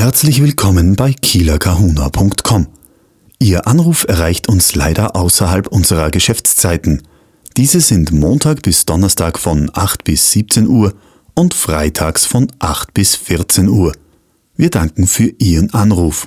Herzlich willkommen bei kielerkahuna.com. Ihr Anruf erreicht uns leider außerhalb unserer Geschäftszeiten. Diese sind Montag bis Donnerstag von 8 bis 17 Uhr und freitags von 8 bis 14 Uhr. Wir danken für Ihren Anruf.